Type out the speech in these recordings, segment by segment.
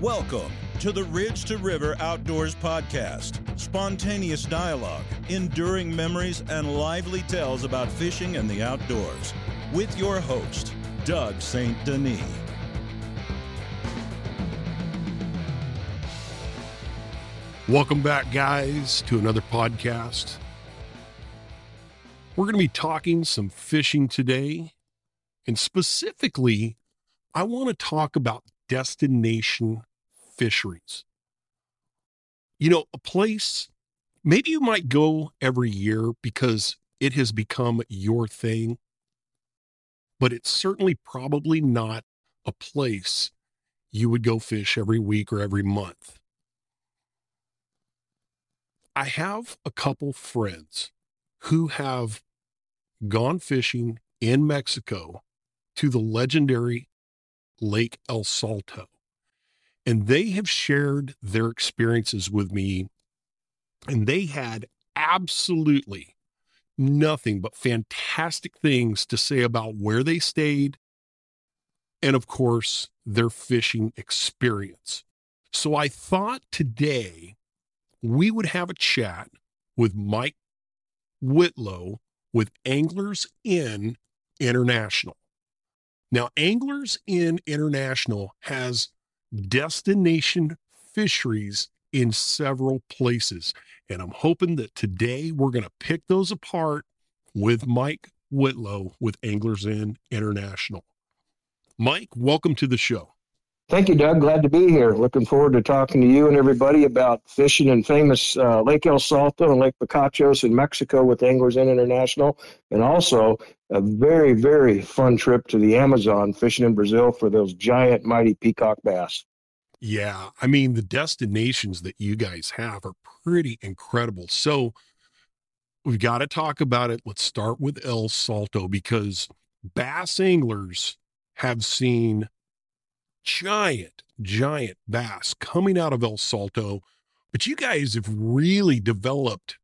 Welcome to the Ridge to River Outdoors Podcast. Spontaneous dialogue, enduring memories, and lively tales about fishing and the outdoors. With your host, Doug Saint-Denis. Welcome back, guys, to another podcast. We're going to be talking some fishing today. And specifically, I want to talk about destination fisheries. You know, a place maybe you might go every year because it has become your thing, but it's certainly probably not a place you would go fish every week or every month. I have a couple friends who have gone fishing in Mexico to the legendary Lake El Salto. And they have shared their experiences with me. And they had absolutely nothing but fantastic things to say about where they stayed. And of course, their fishing experience. So I thought today we would have a chat with Mike Whitlow with Anglers Inn International. Now, Anglers Inn International has destination fisheries in several places. And I'm hoping that today we're going to pick those apart with Mike Whitlow with Anglers Inn International. Mike, welcome to the show. Thank you, Doug. Glad to be here. Looking forward to talking to you and everybody about fishing in famous uh, Lake El Salto and Lake Picachos in Mexico with Anglers Inn International, and also a very, very fun trip to the Amazon fishing in Brazil for those giant, mighty peacock bass. Yeah, I mean, the destinations that you guys have are pretty incredible. So we've got to talk about it. Let's start with El Salto because bass anglers have seen giant, giant bass coming out of El Salto. But you guys have really developed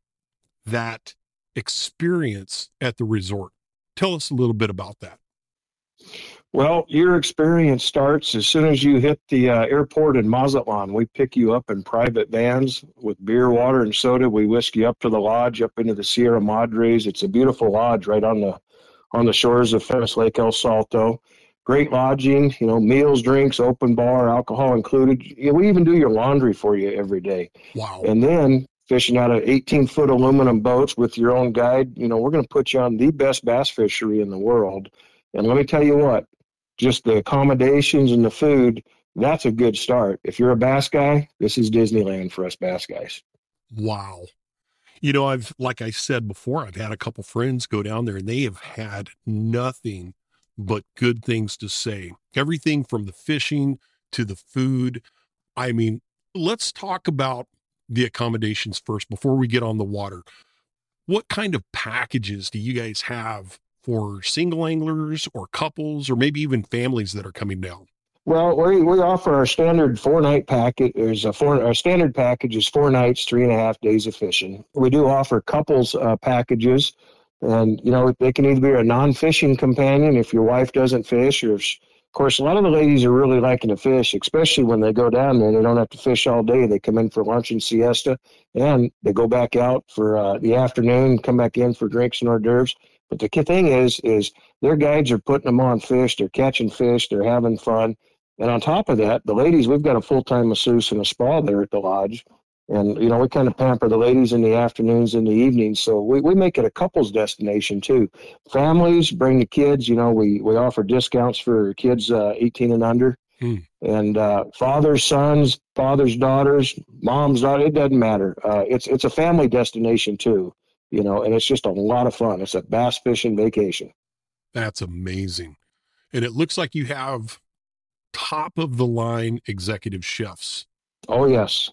that experience at the resort. Tell us a little bit about that. Well, your experience starts as soon as you hit the uh, airport in Mazatlan. We pick you up in private vans with beer, water, and soda. We whisk you up to the lodge, up into the Sierra Madres. It's a beautiful lodge right on the on the shores of famous Lake El Salto great lodging, you know, meals, drinks, open bar, alcohol included. You know, we even do your laundry for you every day. Wow. And then fishing out of 18 foot aluminum boats with your own guide, you know, we're going to put you on the best bass fishery in the world. And let me tell you what, just the accommodations and the food, that's a good start. If you're a bass guy, this is Disneyland for us bass guys. Wow. You know, I've, like I said before, I've had a couple friends go down there and they have had nothing but good things to say. Everything from the fishing to the food. I mean, let's talk about the accommodations first before we get on the water. What kind of packages do you guys have for single anglers or couples or maybe even families that are coming down? Well, we, we offer our standard four night package. There's a four our standard package is four nights, three and a half days of fishing. We do offer couples uh, packages and, you know, they can either be a non fishing companion if your wife doesn't fish, or if, of course, a lot of the ladies are really liking to fish, especially when they go down there. They don't have to fish all day. They come in for lunch and siesta, and they go back out for uh, the afternoon, come back in for drinks and hors d'oeuvres. But the thing is, is their guides are putting them on fish. They're catching fish. They're having fun. And on top of that, the ladies, we've got a full time masseuse and a spa there at the lodge. And, you know, we kind of pamper the ladies in the afternoons and the evenings. So we, we make it a couples destination too. Families bring the kids, you know, we, we offer discounts for kids uh, 18 and under. Hmm. And uh, fathers, sons, fathers, daughters, moms, daughters, it doesn't matter. Uh, it's, it's a family destination too, you know, and it's just a lot of fun. It's a bass fishing vacation. That's amazing. And it looks like you have top of the line executive chefs. Oh, yes.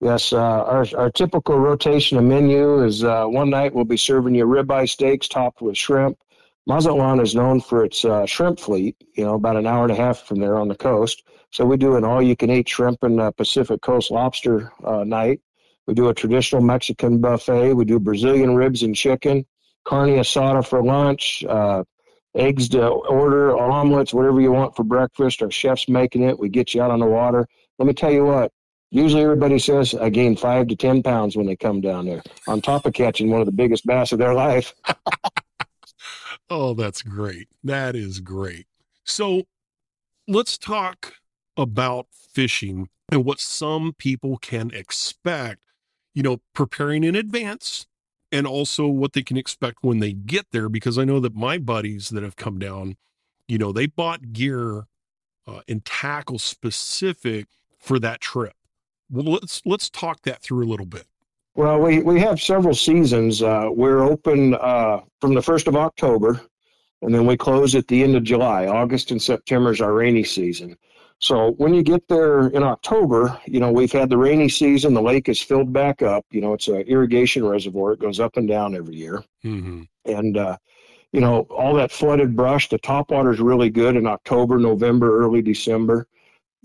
Yes, uh, our, our typical rotation of menu is uh, one night we'll be serving you ribeye steaks topped with shrimp. Mazatlan is known for its uh, shrimp fleet, you know, about an hour and a half from there on the coast. So we do an all you can eat shrimp and uh, Pacific Coast lobster uh, night. We do a traditional Mexican buffet. We do Brazilian ribs and chicken, carne asada for lunch, uh, eggs to order, omelets, whatever you want for breakfast. Our chef's making it. We get you out on the water. Let me tell you what, usually everybody says I gain five to 10 pounds when they come down there, on top of catching one of the biggest bass of their life. oh, that's great. That is great. So let's talk about fishing and what some people can expect, you know, preparing in advance and also what they can expect when they get there. Because I know that my buddies that have come down, you know, they bought gear uh, and tackle specific for that trip. Well, let's let's talk that through a little bit. Well, we, we have several seasons. Uh, we're open uh, from the 1st of October, and then we close at the end of July. August and September is our rainy season. So when you get there in October, you know, we've had the rainy season, the lake is filled back up. You know, it's an irrigation reservoir, it goes up and down every year. Mm-hmm. And, uh, you know, all that flooded brush, the top water is really good in October, November, early December.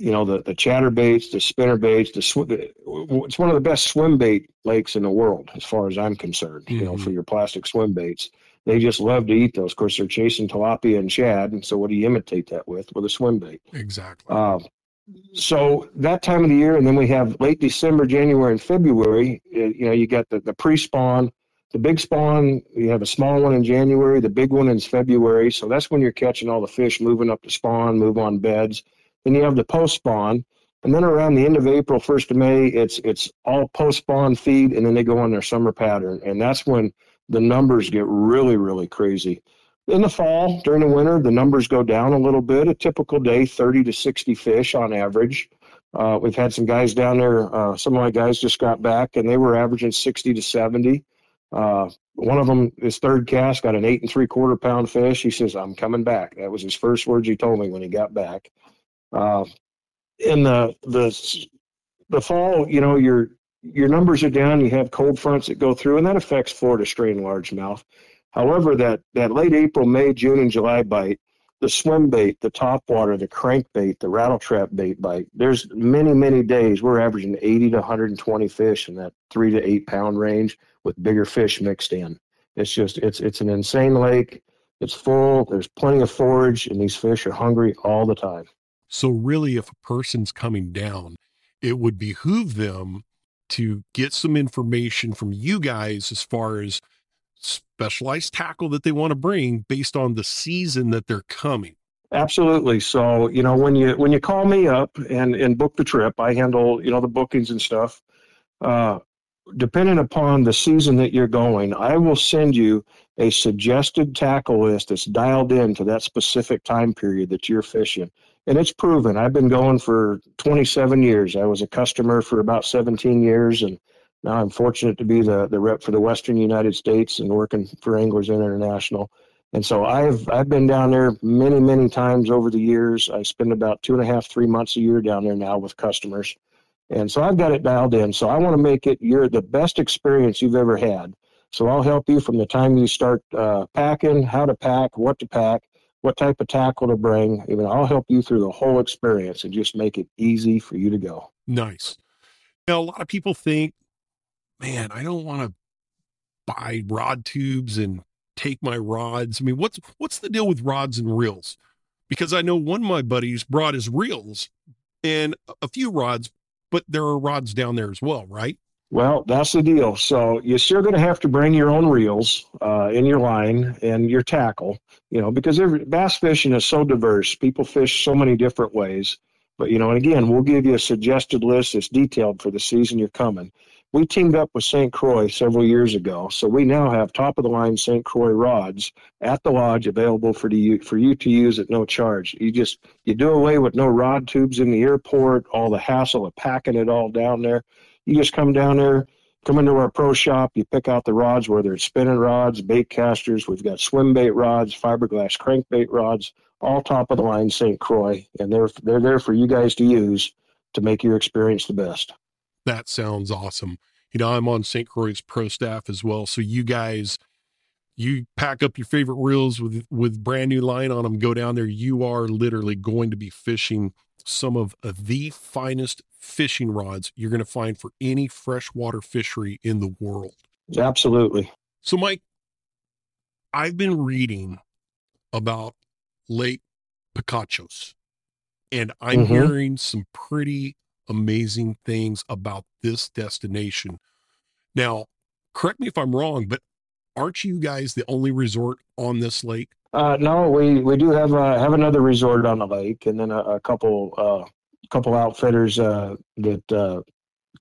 You know, the, the chatter baits, the spinner baits, the sw- it's one of the best swim bait lakes in the world, as far as I'm concerned, mm-hmm. you know, mm-hmm. for your plastic swim baits they just love to eat those. Of course, they're chasing tilapia and shad, and so what do you imitate that with? With a swim bait. Exactly. Uh, so that time of the year, and then we have late December, January, and February. Uh, you know, you got the, the pre-spawn, the big spawn. You have a small one in January, the big one in February. So that's when you're catching all the fish moving up to spawn, move on beds. Then you have the post-spawn, and then around the end of April, first of May, it's it's all post-spawn feed, and then they go on their summer pattern, and that's when the numbers get really, really crazy. In the fall, during the winter, the numbers go down a little bit. A typical day, 30 to 60 fish on average. Uh, we've had some guys down there. Uh, some of my guys just got back, and they were averaging 60 to 70. Uh, one of them, his third cast, got an eight and three quarter pound fish. He says, "I'm coming back." That was his first words he told me when he got back. Uh, in the the the fall, you know, you're your numbers are down. You have cold fronts that go through, and that affects Florida strain largemouth. However, that, that late April, May, June, and July bite, the swim bait, the top water, the crankbait, the rattle trap bait bite, there's many, many days we're averaging 80 to 120 fish in that three to eight pound range with bigger fish mixed in. It's just, it's, it's an insane lake. It's full. There's plenty of forage, and these fish are hungry all the time. So, really, if a person's coming down, it would behoove them to get some information from you guys as far as specialized tackle that they want to bring based on the season that they're coming. Absolutely. So, you know, when you when you call me up and and book the trip, I handle, you know, the bookings and stuff. Uh depending upon the season that you're going, I will send you a suggested tackle list that's dialed in to that specific time period that you're fishing and it's proven. I've been going for 27 years. I was a customer for about 17 years, and now I'm fortunate to be the, the rep for the Western United States and working for Anglers International. And so I've I've been down there many many times over the years. I spend about two and a half three months a year down there now with customers, and so I've got it dialed in. So I want to make it your the best experience you've ever had. So I'll help you from the time you start uh, packing, how to pack, what to pack, what type of tackle to bring. I'll help you through the whole experience and just make it easy for you to go. Nice. Now, a lot of people think, man, I don't want to buy rod tubes and take my rods. I mean, what's what's the deal with rods and reels? Because I know one of my buddies brought his reels and a few rods, but there are rods down there as well, right? Well, that's the deal. So you're still going to have to bring your own reels uh, in your line and your tackle, you know, because every, bass fishing is so diverse. People fish so many different ways. But, you know, and again, we'll give you a suggested list that's detailed for the season you're coming. We teamed up with St. Croix several years ago, so we now have top of the line St. Croix rods at the lodge available for you for you to use at no charge. You just you do away with no rod tubes in the airport, all the hassle of packing it all down there you just come down there, come into our pro shop, you pick out the rods, whether it's spinning rods, bait casters, we've got swim bait rods, fiberglass crankbait rods, all top of the line St. Croix, and they're they're there for you guys to use to make your experience the best. That sounds awesome. You know, I'm on St. Croix's pro staff as well, so you guys you pack up your favorite reels with with brand new line on them go down there you are literally going to be fishing some of the finest fishing rods you're going to find for any freshwater fishery in the world. Absolutely. So, Mike, I've been reading about Lake Picachos, and I'm Mhm. hearing some pretty amazing things about this destination. Now, correct me if I'm wrong, but aren't you guys the only resort on this lake? Uh, no, we, we do have uh, have another resort on the lake, and then a, a couple uh, couple outfitters uh, that uh,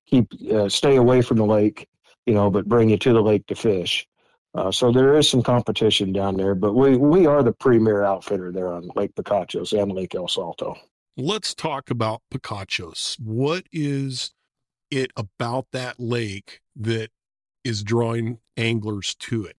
keep uh, stay away from the lake, you know, but bring you to the lake to fish. Uh, so there is some competition down there, but we we are the premier outfitter there on Lake Picachos and Lake El Salto. Let's talk about Picachos. What is it about that lake that is drawing anglers to it?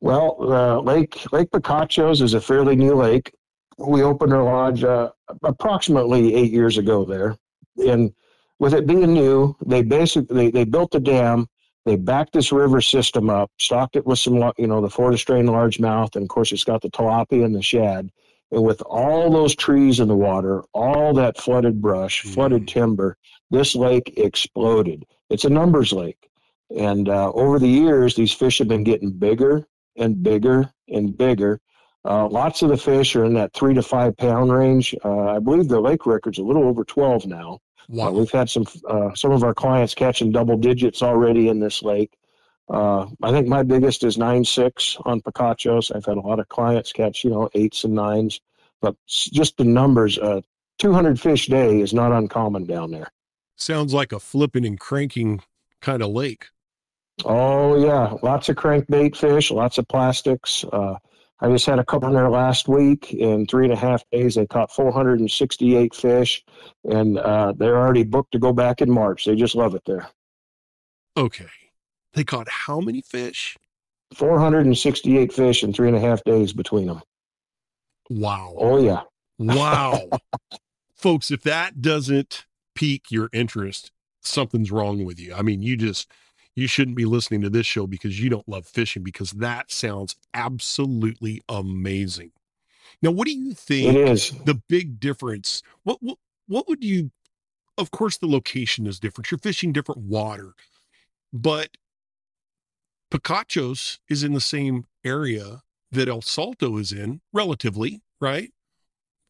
Well, uh, Lake Lake Picachos is a fairly new lake. We opened our lodge uh, approximately eight years ago there, and with it being new, they basically they, they built the dam. They backed this river system up, stocked it with some, you know, the Florida strain largemouth, and of course it's got the tilapia and the shad. And with all those trees in the water, all that flooded brush, flooded Mm. timber, this lake exploded. It's a numbers lake, and uh, over the years, these fish have been getting bigger and bigger and bigger. Uh, lots of the fish are in that three to five pound range. Uh, I believe the lake record's a little over 12 now. Uh, Wow. we've had some uh, some of our clients catching double digits already in this lake. Uh, I think my biggest is nine six on Picachos. I've had a lot of clients catch you know eights and nines, but just the numbers. Uh, 200 fish day is not uncommon down there. Sounds like a flipping and cranking kind of lake. Oh yeah, lots of crankbait fish, lots of plastics. Uh, I just had a couple in there last week. In three and a half days, they caught 468 fish, and uh, they're already booked to go back in March. They just love it there. Okay. They caught how many fish? 468 fish in three and a half days between them. Wow. Oh yeah, Wow. Folks, if that doesn't pique your interest, something's wrong with you. I mean, you just you shouldn't be listening to this show because you don't love fishing because that sounds absolutely amazing. Now, what do you think is. the big difference? What what what would you of course the location is different. You're fishing different water. But Picachos is in the same area that El Salto is in, relatively, right?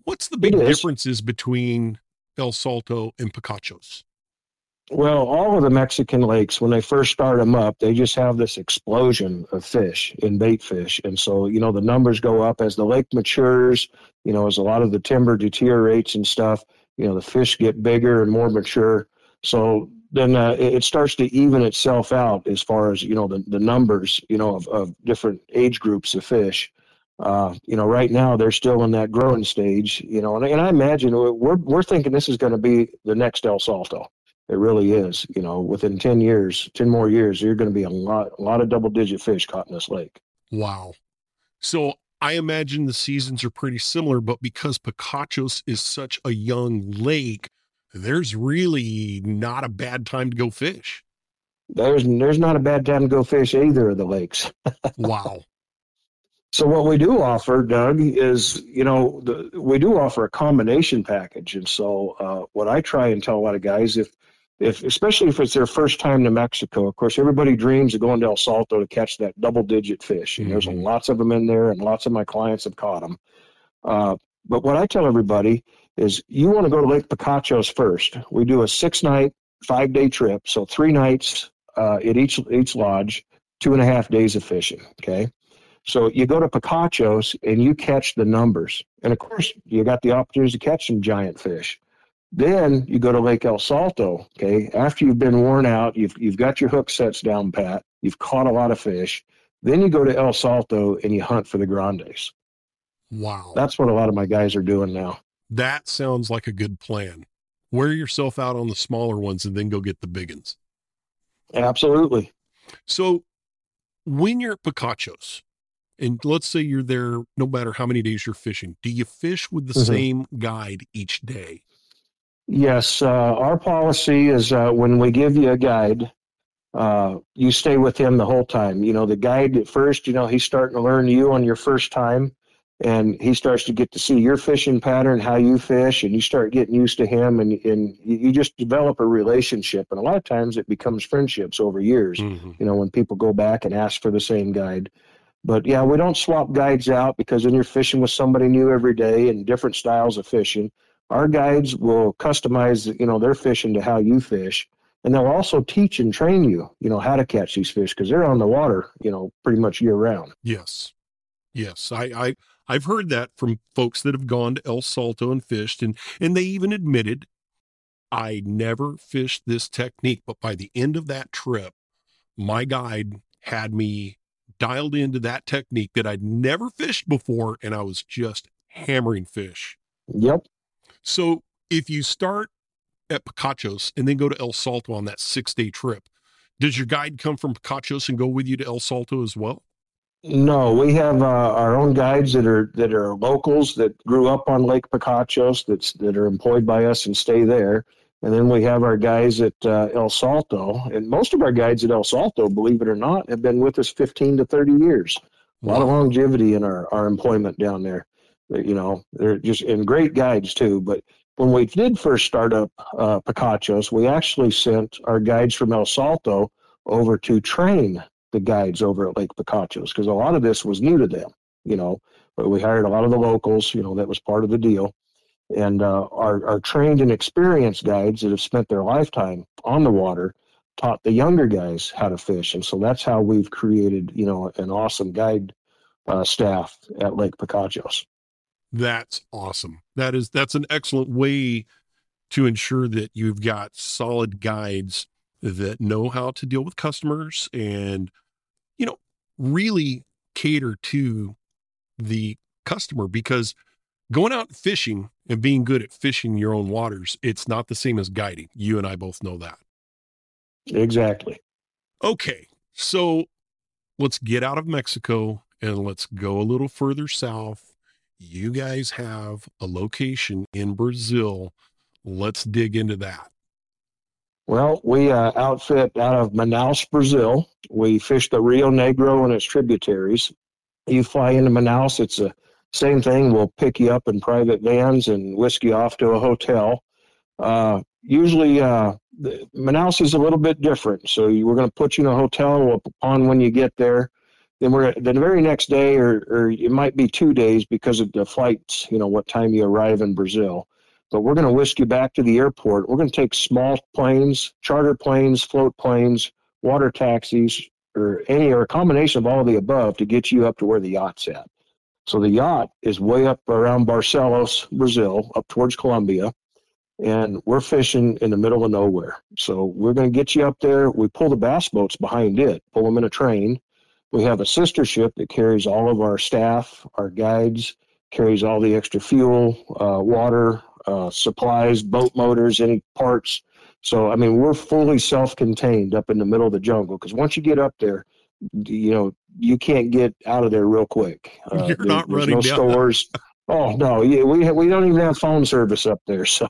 What's the big differences between El Salto and Picachos? Well, all of the Mexican lakes, when they first start them up, they just have this explosion of fish in bait fish. And so, you know, the numbers go up as the lake matures, you know, as a lot of the timber deteriorates and stuff, you know, the fish get bigger and more mature. So then uh, it it starts to even itself out as far as, you know, the, the numbers, you know, of, of different age groups of fish. Uh, you know, right now they're still in that growing stage, you know, and, and I imagine we're, we're thinking this is going to be the next El Salto. It really is. You know, within ten years, ten more years, you're going to be a lot, a lot of double-digit fish caught in this lake. Wow. So I imagine the seasons are pretty similar, but because Picachos is such a young lake, there's really not a bad time to go fish. There's, there's not a bad time to go fish either of the lakes. Wow. So what we do offer, Doug, is you know the, we do offer a combination package, and so uh, what I try and tell a lot of guys, if if especially if it's their first time to Mexico, of course everybody dreams of going to El Salto to catch that double-digit fish, and there's Mhm. lots of them in there, and lots of my clients have caught them. Uh, but what I tell everybody is, you want to go to Lake Picachos first. We do a six-night, five-day trip, so three nights uh, at each each lodge, two and a half days of fishing. Okay. So you go to Picachos and you catch the numbers. And of course, you got the opportunity to catch some giant fish. Then you go to Lake El Salto, okay? After you've been worn out, you've, you've got your hook sets down pat, you've caught a lot of fish. Then you go to El Salto and you hunt for the grandes. Wow. That's what a lot of my guys are doing now. That sounds like a good plan. Wear yourself out on the smaller ones and then go get the big ones. Absolutely. So when you're at Picachos, and let's say you're there no matter how many days you're fishing, do you fish with the Mhm. same guide each day? Yes, uh, our policy is uh, when we give you a guide, uh, you stay with him the whole time. You know, the guide at first, you know, he's starting to learn you on your first time, and he starts to get to see your fishing pattern, how you fish, and you start getting used to him, and and you you just develop a relationship. And a lot of times, it becomes friendships over years. Mm-hmm. You know, when people go back and ask for the same guide. But yeah, we don't swap guides out because then you're fishing with somebody new every day and different styles of fishing. Our guides will customize, you know, their fishing to how you fish, and they'll also teach and train you, you know, how to catch these fish because they're on the water, you know, pretty much year round. Yes, yes, I, I I've heard that from folks that have gone to El Salto and fished, and and they even admitted I never fished this technique, but by the end of that trip, my guide had me dialed into that technique that I'd never fished before, and I was just hammering fish. Yep. So if you start at Picachos and then go to El Salto on that six day trip, does your guide come from Picachos and go with you to El Salto as well? No, we have uh, our own guides that are that are locals that grew up on Lake Picachos that's that are employed by us and stay there. And then we have our guys at uh, El Salto, and most of our guides at El Salto, believe it or not, have been with us 15 to 30 years. A lot of longevity in our, our employment down there. You know, they're just and great guides too. But when we did first start up uh, Picachos, we actually sent our guides from El Salto over to train the guides over at Lake Picachos because a lot of this was new to them. You know, but we hired a lot of the locals. You know, that was part of the deal and uh, our, our trained and experienced guides that have spent their lifetime on the water taught the younger guys how to fish and so that's how we've created you know an awesome guide uh, staff at lake picachos that's awesome that is that's an excellent way to ensure that you've got solid guides that know how to deal with customers and you know really cater to the customer because going out fishing and being good at fishing your own waters, it's not the same as guiding. You and I both know that. Exactly. Okay. So let's get out of Mexico and let's go a little further south. You guys have a location in Brazil. Let's dig into that. Well, we uh, outfit out of Manaus, Brazil. We fish the Rio Negro and its tributaries. You fly into Manaus, it's a same thing. We'll pick you up in private vans and whisk you off to a hotel. Uh, usually, uh, Manaus is a little bit different. So we're going to put you in a hotel upon when you get there. Then we're the very next day, or, or it might be two days because of the flights. You know what time you arrive in Brazil. But we're going to whisk you back to the airport. We're going to take small planes, charter planes, float planes, water taxis, or any or a combination of all of the above to get you up to where the yacht's at. So the yacht is way up around Barcelos, Brazil, up towards Colombia, and we're fishing in the middle of nowhere. So we're going to get you up there. We pull the bass boats behind it, pull them in a train. We have a sister ship that carries all of our staff, our guides, carries all the extra fuel, uh, water, uh, supplies, boat motors, any parts. So, I mean, we're fully self contained up in the middle of the jungle because once you get up there, you know, you can't get out of there real quick. Uh, You're not running no down. stores. oh no, Yeah, we we don't even have phone service up there. So,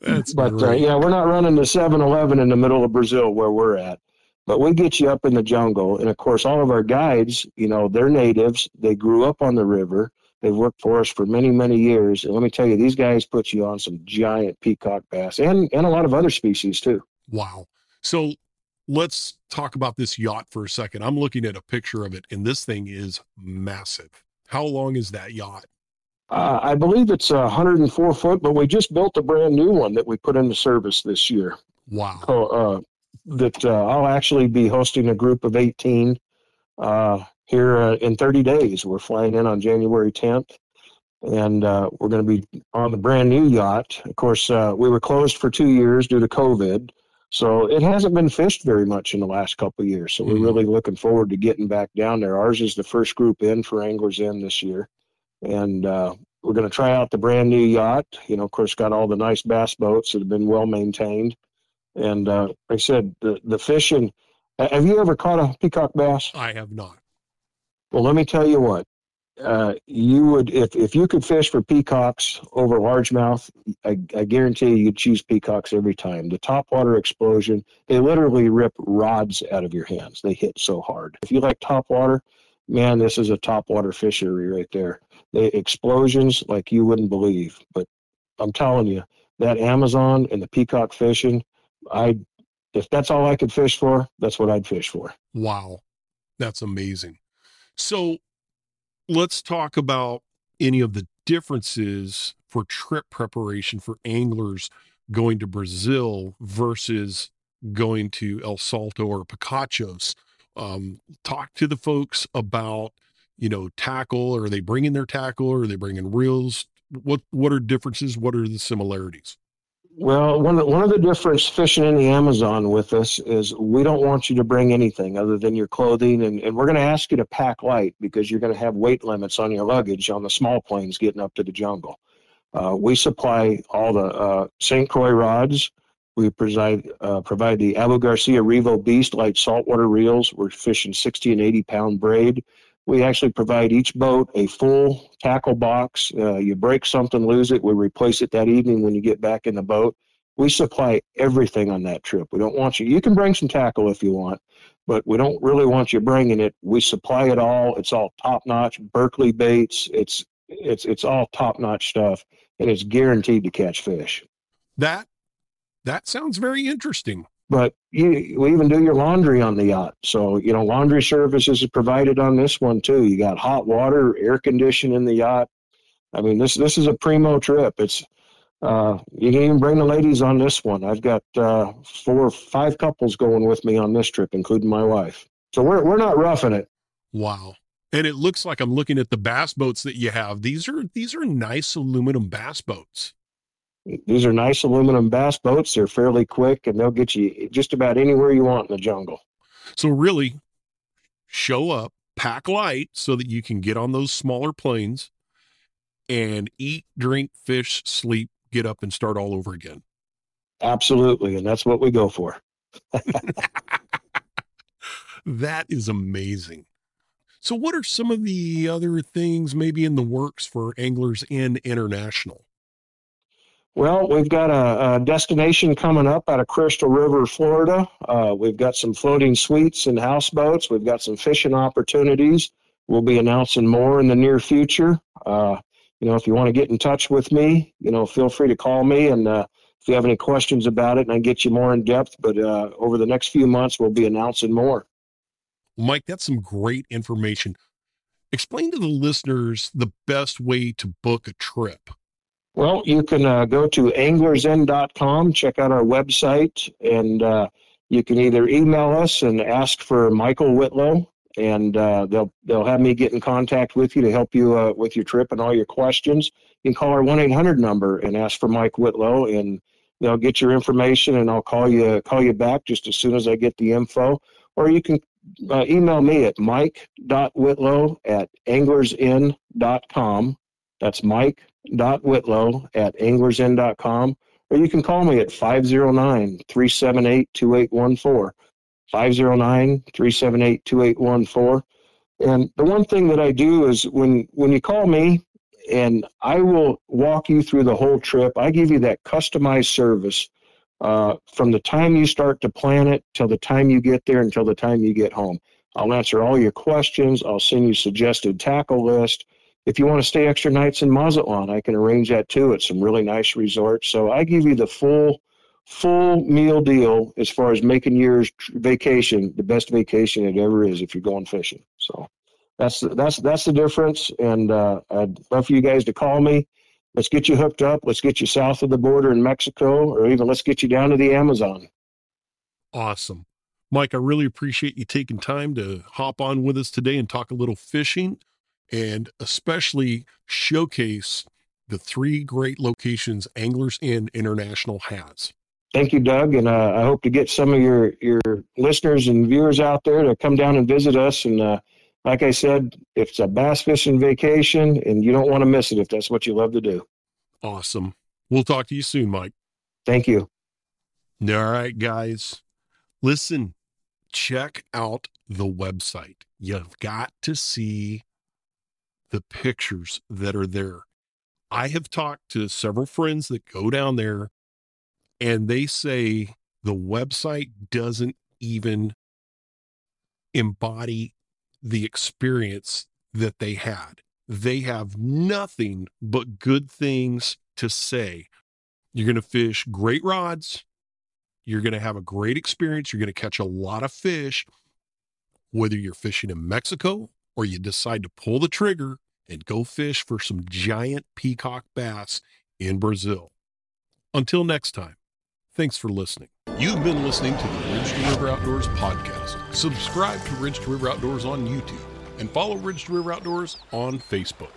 That's but uh, yeah, we're not running the 7-Eleven in the middle of Brazil where we're at. But we get you up in the jungle, and of course, all of our guides, you know, they're natives. They grew up on the river. They've worked for us for many, many years. And let me tell you, these guys put you on some giant peacock bass and, and a lot of other species too. Wow. So let's talk about this yacht for a second. I'm looking at a picture of it, and this thing is massive. How long is that yacht? Uh, I believe it's 104 foot, but we just built a brand new one that we put into service this year. Wow. So, uh, that uh, I'll actually be hosting a group of 18 uh, here uh, in 30 days. We're flying in on January 10th, and uh, we're going to be on the brand new yacht. Of course, we were closed for two years due to COVID. So it hasn't been fished very much in the last couple of years. So we're mm-hmm. really looking forward to getting back down there. Ours is the first group in for Anglers Inn this year, and uh, we're going to try out the brand new yacht. You know, of course, got all the nice bass boats that have been well maintained. And uh, like I said, the the fishing. Have you ever caught a peacock bass? I have not. Well, let me tell you what uh, you would if if you could fish for peacocks over largemouth, I, I guarantee you you'd choose peacocks every time. The topwater explosion, they literally rip rods out of your hands. They hit so hard. If you like topwater, man, this is a topwater fishery right there. The explosions like you wouldn't believe. But I'm telling you, that Amazon and the peacock fishing, I if that's all I could fish for, that's what I'd fish for. Wow, that's amazing. So let's talk about any of the differences for trip preparation for anglers going to Brazil versus going to El Salto or Picachos. Um, talk to the folks about, you know, tackle. Are they bringing their tackle? Or are they bringing reels? What what are differences? What are the similarities? Well, one of, one of the difference fishing in the Amazon with us is we don't want you to bring anything other than your clothing, and, and we're going to ask you to pack light because you're going to have weight limits on your luggage on the small planes getting up to the jungle. Uh, we supply all the uh, St. Croix rods. We provide, uh, provide the Abu Garcia Revo Beast light saltwater reels. We're fishing 60 and 80 pound braid. We actually provide each boat a full tackle box. Uh, you break something, lose it, we replace it that evening when you get back in the boat. We supply everything on that trip. We don't want you, you can bring some tackle if you want, but we don't really want you bringing it. We supply it all. It's all top notch, Berkley baits. It's, it's, it's all top notch stuff and it's guaranteed to catch fish. That, that sounds very interesting but you, we even do your laundry on the yacht. So, you know, laundry services is provided on this one too. You got hot water, air conditioning in the yacht. I mean, this this is a primo trip. It's uh, you can even bring the ladies on this one. I've got uh, four or five couples going with me on this trip, including my wife. So we're we're not roughing it. Wow. And it looks like I'm looking at the bass boats that you have. These are these are nice aluminum bass boats. These are nice aluminum bass boats. They're fairly quick and they'll get you just about anywhere you want in the jungle. So, really, show up, pack light so that you can get on those smaller planes and eat, drink, fish, sleep, get up and start all over again. Absolutely. And that's what we go for. that is amazing. So, what are some of the other things maybe in the works for Anglers Inn International? Well, we've got a, a, destination coming up out of Crystal River, Florida. Uh, we've got some floating suites and houseboats. We've got some fishing opportunities. We'll be announcing more in the near future. Uh, you know, if you want to get in touch with me, you know, feel free to call me. And uh, if you have any questions about it, and I get you more in depth. But uh, over the next few months, we'll be announcing more. Mike, that's some great information. Explain to the listeners the best way to book a trip. Well, you can uh, go to anglersinn.com, check out our website, and uh, you can either email us and ask for Michael Whitlow, and uh, they'll they'll have me get in contact with you to help you uh, with your trip and all your questions. You can call our one eight hundred number and ask for Mike Whitlow, and they'll get your information, and I'll call you call you back just as soon as I get the info. Or you can uh, email me at mike.whitlow at anglersinn.com. That's Mike whitlow at anglersinn.com, or you can call me at 509 378 2814. 509 378 2814. And the one thing that I do is when, when you call me, and I will walk you through the whole trip, I give you that customized service uh, from the time you start to plan it till the time you get there until the time you get home. I'll answer all your questions. I'll send you suggested tackle list. If you want to stay extra nights in Mazatlan, I can arrange that too at some really nice resorts. So I give you the full full meal deal as far as making your vacation the best vacation it ever is if you're going fishing. So that's that's that's the difference. And uh, I'd love for you guys to call me. Let's get you hooked up. Let's get you south of the border in Mexico, or even let's get you down to the Amazon. Awesome. Mike, I really appreciate you taking time to hop on with us today and talk a little fishing and especially showcase the three great locations Anglers Inn International has. Thank you, Doug, and uh, I hope to get some of your your listeners and viewers out there to come down and visit us. And uh, like I said, if it's a bass fishing vacation, and you don't want to miss it, if that's what you love to do. Awesome. We'll talk to you soon, Mike. Thank you. All right, guys. Listen, check out the website. You've got to see the pictures that are there. I have talked to several friends that go down there and they say the website doesn't even embody the experience that they had. They have nothing but good things to say. You're going to fish great rods. You're going to have a great experience. You're going to catch a lot of fish, whether you're fishing in Mexico or you decide to pull the trigger and go fish for some giant peacock bass in Brazil. Until next time, thanks for listening. You've been listening to the Ridge to River Outdoors podcast. Subscribe to Ridge to River Outdoors on YouTube and follow Ridge to River Outdoors on Facebook.